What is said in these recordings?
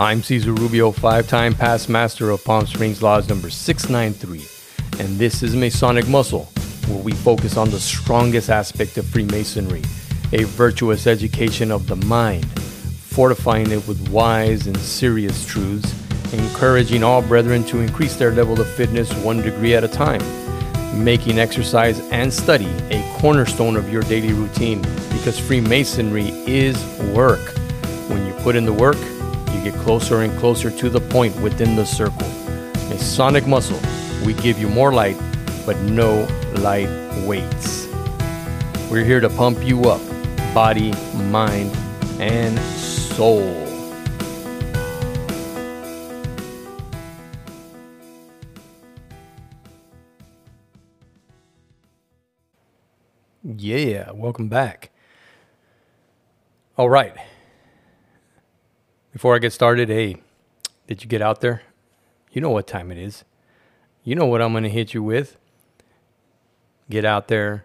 I'm Cesar Rubio, five time past master of Palm Springs Lodge number 693, and this is Masonic Muscle, where we focus on the strongest aspect of Freemasonry a virtuous education of the mind, fortifying it with wise and serious truths, encouraging all brethren to increase their level of fitness one degree at a time, making exercise and study a cornerstone of your daily routine because Freemasonry is work. When you put in the work, you get closer and closer to the point within the circle. Masonic muscle, we give you more light, but no light weights. We're here to pump you up, body, mind, and soul. Yeah, welcome back. All right. Before I get started, hey, did you get out there? You know what time it is. You know what I'm going to hit you with. Get out there,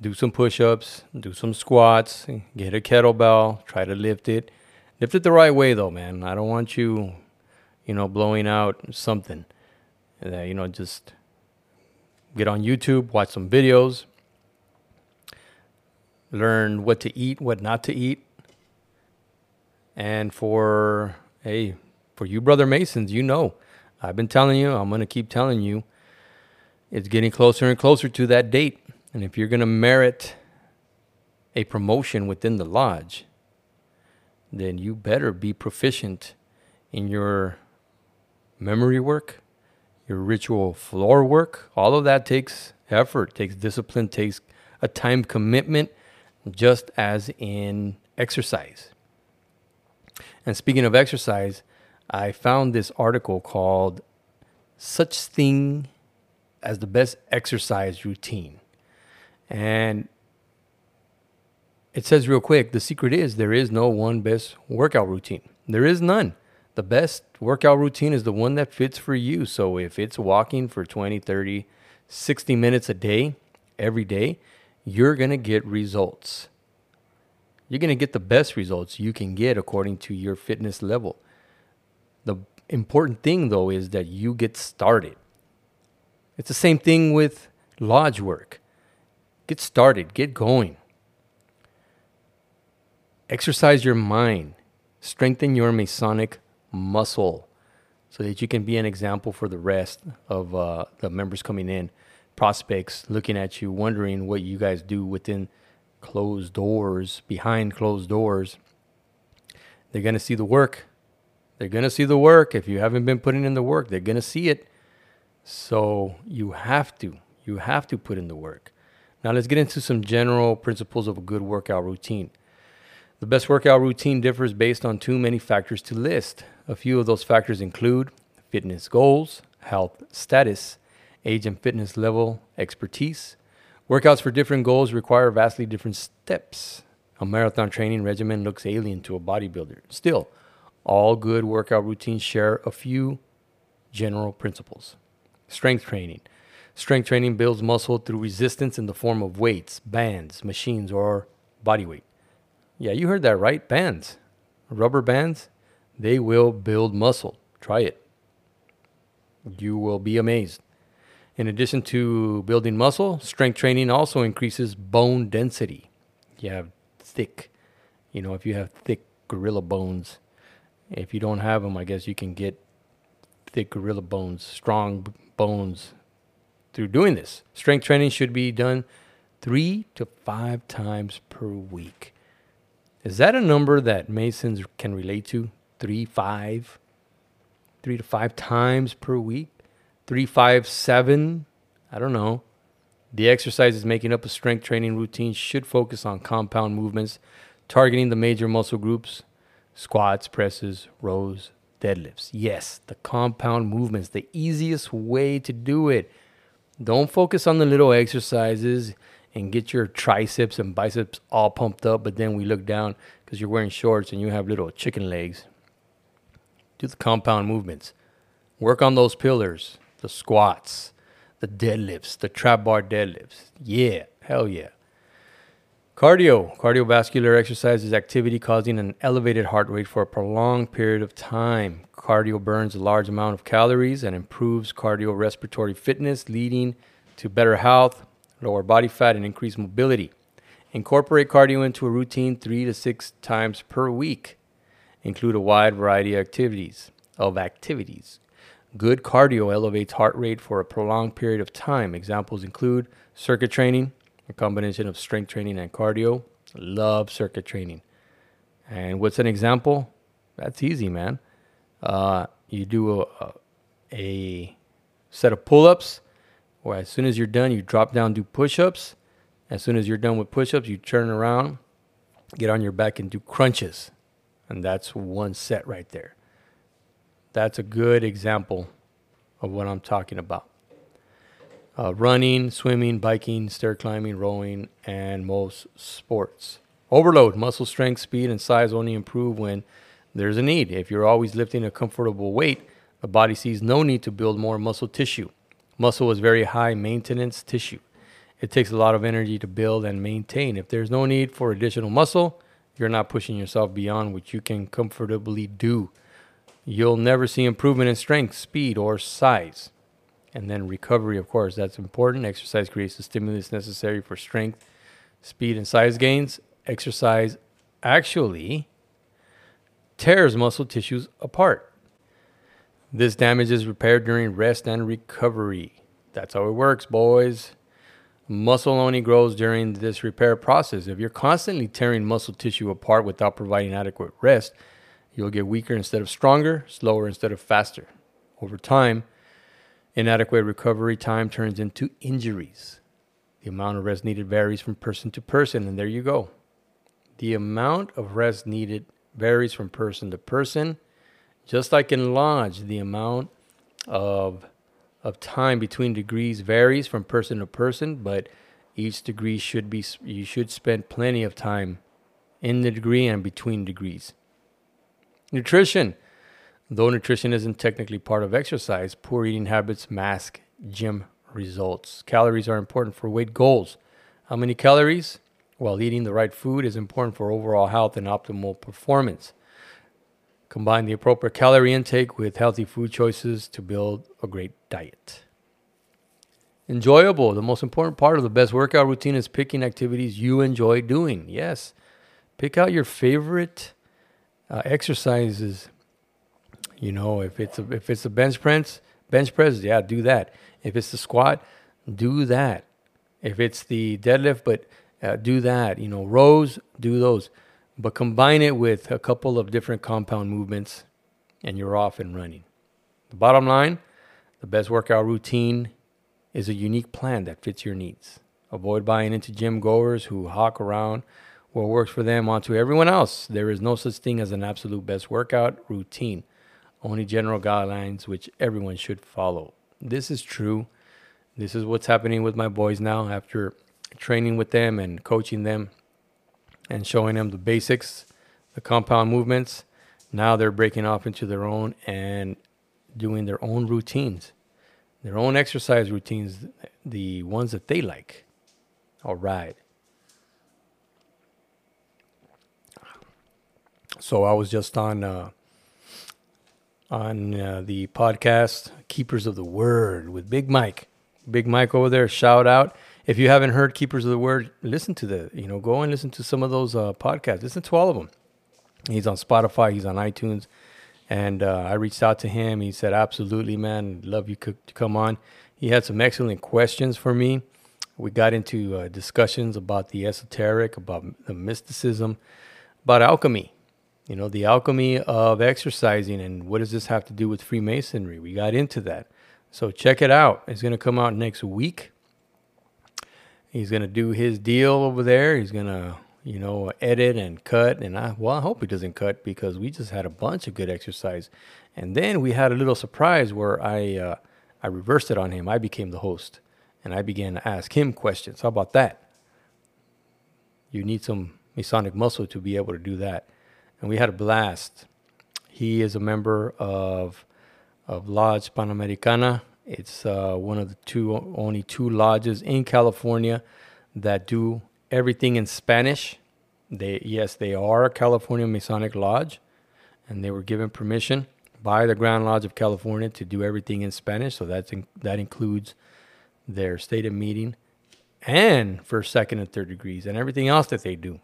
do some push ups, do some squats, get a kettlebell, try to lift it. Lift it the right way, though, man. I don't want you, you know, blowing out something. Uh, you know, just get on YouTube, watch some videos, learn what to eat, what not to eat. And for, hey, for you, Brother Masons, you know, I've been telling you, I'm going to keep telling you, it's getting closer and closer to that date. And if you're going to merit a promotion within the lodge, then you better be proficient in your memory work, your ritual floor work. All of that takes effort, takes discipline, takes a time commitment, just as in exercise. And speaking of exercise, I found this article called Such Thing as the Best Exercise Routine. And it says real quick the secret is there is no one best workout routine. There is none. The best workout routine is the one that fits for you. So if it's walking for 20, 30, 60 minutes a day, every day, you're going to get results. You're going to get the best results you can get according to your fitness level. The important thing, though, is that you get started. It's the same thing with lodge work. Get started, get going. Exercise your mind, strengthen your Masonic muscle so that you can be an example for the rest of uh, the members coming in, prospects looking at you, wondering what you guys do within closed doors, behind closed doors. They're going to see the work. They're going to see the work. If you haven't been putting in the work, they're going to see it. So you have to. You have to put in the work. Now let's get into some general principles of a good workout routine. The best workout routine differs based on too many factors to list. A few of those factors include fitness goals, health status, age and fitness level, expertise. Workouts for different goals require vastly different steps. A marathon training regimen looks alien to a bodybuilder. Still, all good workout routines share a few general principles. Strength training. Strength training builds muscle through resistance in the form of weights, bands, machines, or body weight. Yeah, you heard that right. Bands, rubber bands, they will build muscle. Try it. You will be amazed. In addition to building muscle, strength training also increases bone density. You have thick, you know, if you have thick gorilla bones, if you don't have them, I guess you can get thick gorilla bones, strong bones through doing this. Strength training should be done three to five times per week. Is that a number that Masons can relate to? Three, five, three to five times per week? Three, five, seven? I don't know. The exercises making up a strength training routine should focus on compound movements, targeting the major muscle groups squats, presses, rows, deadlifts. Yes, the compound movements, the easiest way to do it. Don't focus on the little exercises and get your triceps and biceps all pumped up, but then we look down because you're wearing shorts and you have little chicken legs. Do the compound movements. Work on those pillars, the squats, the deadlifts, the trap bar deadlifts. Yeah, hell yeah. Cardio. Cardiovascular exercise is activity causing an elevated heart rate for a prolonged period of time. Cardio burns a large amount of calories and improves cardiorespiratory fitness, leading to better health, lower body fat, and increased mobility. Incorporate cardio into a routine three to six times per week. Include a wide variety of activities. Of activities. Good cardio elevates heart rate for a prolonged period of time. Examples include circuit training, a combination of strength training and cardio. Love circuit training. And what's an example? That's easy, man. Uh, you do a, a set of pull ups, or as soon as you're done, you drop down, do push ups. As soon as you're done with push ups, you turn around, get on your back, and do crunches. And that's one set right there. That's a good example of what I'm talking about uh, running, swimming, biking, stair climbing, rowing, and most sports. Overload, muscle strength, speed, and size only improve when there's a need. If you're always lifting a comfortable weight, the body sees no need to build more muscle tissue. Muscle is very high maintenance tissue. It takes a lot of energy to build and maintain. If there's no need for additional muscle, you're not pushing yourself beyond what you can comfortably do. You'll never see improvement in strength, speed, or size. And then recovery, of course, that's important. Exercise creates the stimulus necessary for strength, speed, and size gains. Exercise actually tears muscle tissues apart. This damage is repaired during rest and recovery. That's how it works, boys. Muscle only grows during this repair process. If you're constantly tearing muscle tissue apart without providing adequate rest, you'll get weaker instead of stronger, slower instead of faster. Over time, Inadequate recovery time turns into injuries. The amount of rest needed varies from person to person, and there you go. The amount of rest needed varies from person to person. Just like in Lodge, the amount of, of time between degrees varies from person to person, but each degree should be, you should spend plenty of time in the degree and between degrees. Nutrition. Though nutrition isn't technically part of exercise, poor eating habits mask gym results. Calories are important for weight goals. How many calories? While eating the right food is important for overall health and optimal performance. Combine the appropriate calorie intake with healthy food choices to build a great diet. Enjoyable. The most important part of the best workout routine is picking activities you enjoy doing. Yes. Pick out your favorite uh, exercises you know, if it's a, if it's a bench press, bench press, yeah, do that. If it's the squat, do that. If it's the deadlift, but uh, do that. You know, rows, do those, but combine it with a couple of different compound movements, and you're off and running. The bottom line, the best workout routine is a unique plan that fits your needs. Avoid buying into gym goers who hawk around what works for them onto everyone else. There is no such thing as an absolute best workout routine only general guidelines which everyone should follow. This is true. This is what's happening with my boys now after training with them and coaching them and showing them the basics, the compound movements. Now they're breaking off into their own and doing their own routines, their own exercise routines, the ones that they like. All right. So I was just on uh, on uh, the podcast Keepers of the Word with Big Mike. Big Mike over there, shout out. If you haven't heard Keepers of the Word, listen to the, you know, go and listen to some of those uh, podcasts. Listen to all of them. He's on Spotify, he's on iTunes. And uh, I reached out to him. He said, Absolutely, man. Love you to come on. He had some excellent questions for me. We got into uh, discussions about the esoteric, about the mysticism, about alchemy you know, the alchemy of exercising and what does this have to do with Freemasonry? We got into that. So check it out. It's going to come out next week. He's going to do his deal over there. He's going to, you know, edit and cut. And I, well, I hope he doesn't cut because we just had a bunch of good exercise. And then we had a little surprise where I, uh, I reversed it on him. I became the host and I began to ask him questions. How about that? You need some Masonic muscle to be able to do that and we had a blast. He is a member of of Lodge Panamericana. It's uh, one of the two only two lodges in California that do everything in Spanish. They yes, they are a California Masonic Lodge, and they were given permission by the Grand Lodge of California to do everything in Spanish. So that's in, that includes their stated meeting and first, second, and third degrees, and everything else that they do.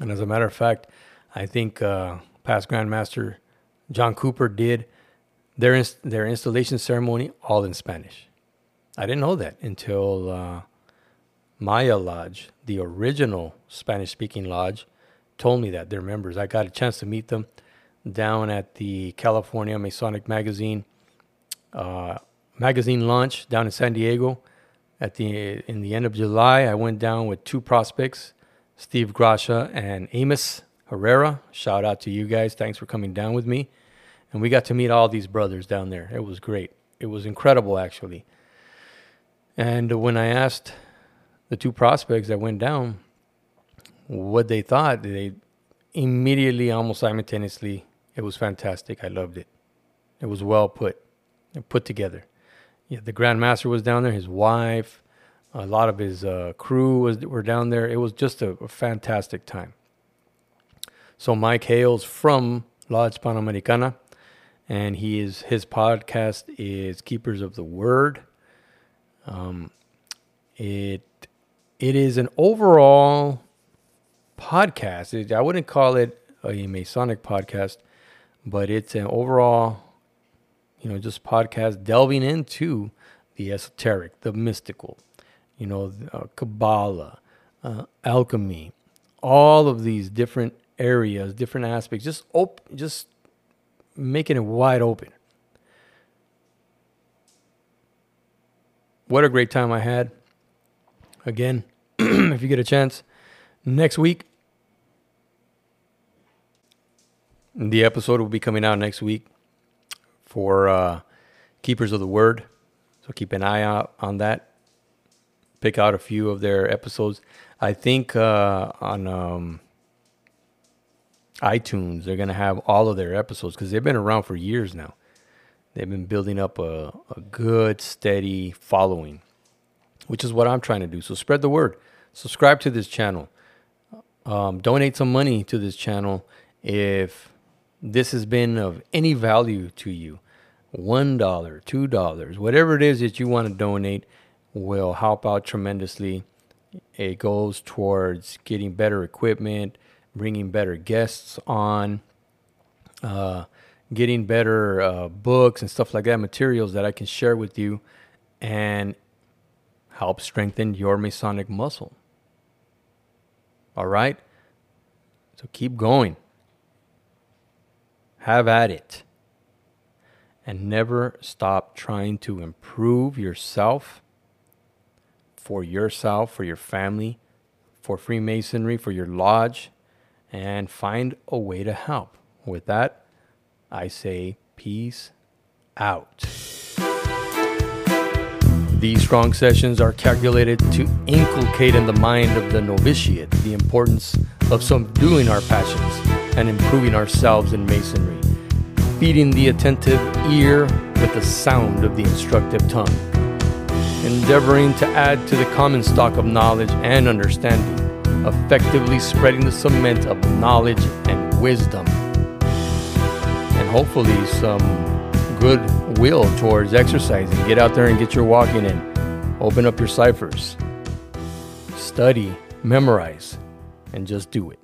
And as a matter of fact, I think uh, past Grandmaster John Cooper did their their installation ceremony all in Spanish. I didn't know that until uh, Maya Lodge, the original Spanish speaking lodge, told me that their members. I got a chance to meet them down at the California Masonic Magazine uh, magazine launch down in San Diego. At the in the end of July, I went down with two prospects, Steve Gracia and Amos Herrera. Shout out to you guys. Thanks for coming down with me. And we got to meet all these brothers down there. It was great. It was incredible, actually. And when I asked the two prospects that went down what they thought, they immediately, almost simultaneously, it was fantastic. I loved it. It was well put, put together. Yeah, the Grand Master was down there. His wife, a lot of his uh, crew was were down there. It was just a, a fantastic time. So Mike hails from Lodge Panamericana, and he is his podcast is Keepers of the Word. Um, it it is an overall podcast. It, I wouldn't call it a Masonic podcast, but it's an overall, you know, just podcast delving into the esoteric, the mystical, you know, uh, Kabbalah, uh, alchemy, all of these different areas, different aspects, just op- just making it wide open. What a great time I had. Again, if you get a chance, next week, the episode will be coming out next week for uh, Keepers of the Word. So keep an eye out on that. Pick out a few of their episodes. I think uh, on um, iTunes, they're going to have all of their episodes because they've been around for years now. They've been building up a, a good, steady following, which is what I'm trying to do. So spread the word. Subscribe to this channel. Um, donate some money to this channel if this has been of any value to you. $1, $2, whatever it is that you want to donate will help out tremendously. It goes towards getting better equipment, bringing better guests on, uh, getting better uh, books and stuff like that, materials that I can share with you and help strengthen your Masonic muscle. All right? So keep going. Have at it. And never stop trying to improve yourself for yourself, for your family, for Freemasonry, for your lodge, and find a way to help. With that, I say peace out. These strong sessions are calculated to inculcate in the mind of the novitiate the importance of subduing our passions and improving ourselves in masonry, feeding the attentive ear with the sound of the instructive tongue, endeavoring to add to the common stock of knowledge and understanding, effectively spreading the cement of knowledge and wisdom, and hopefully some good will towards exercising. Get out there and get your walking in. Open up your ciphers. Study, memorize, and just do it.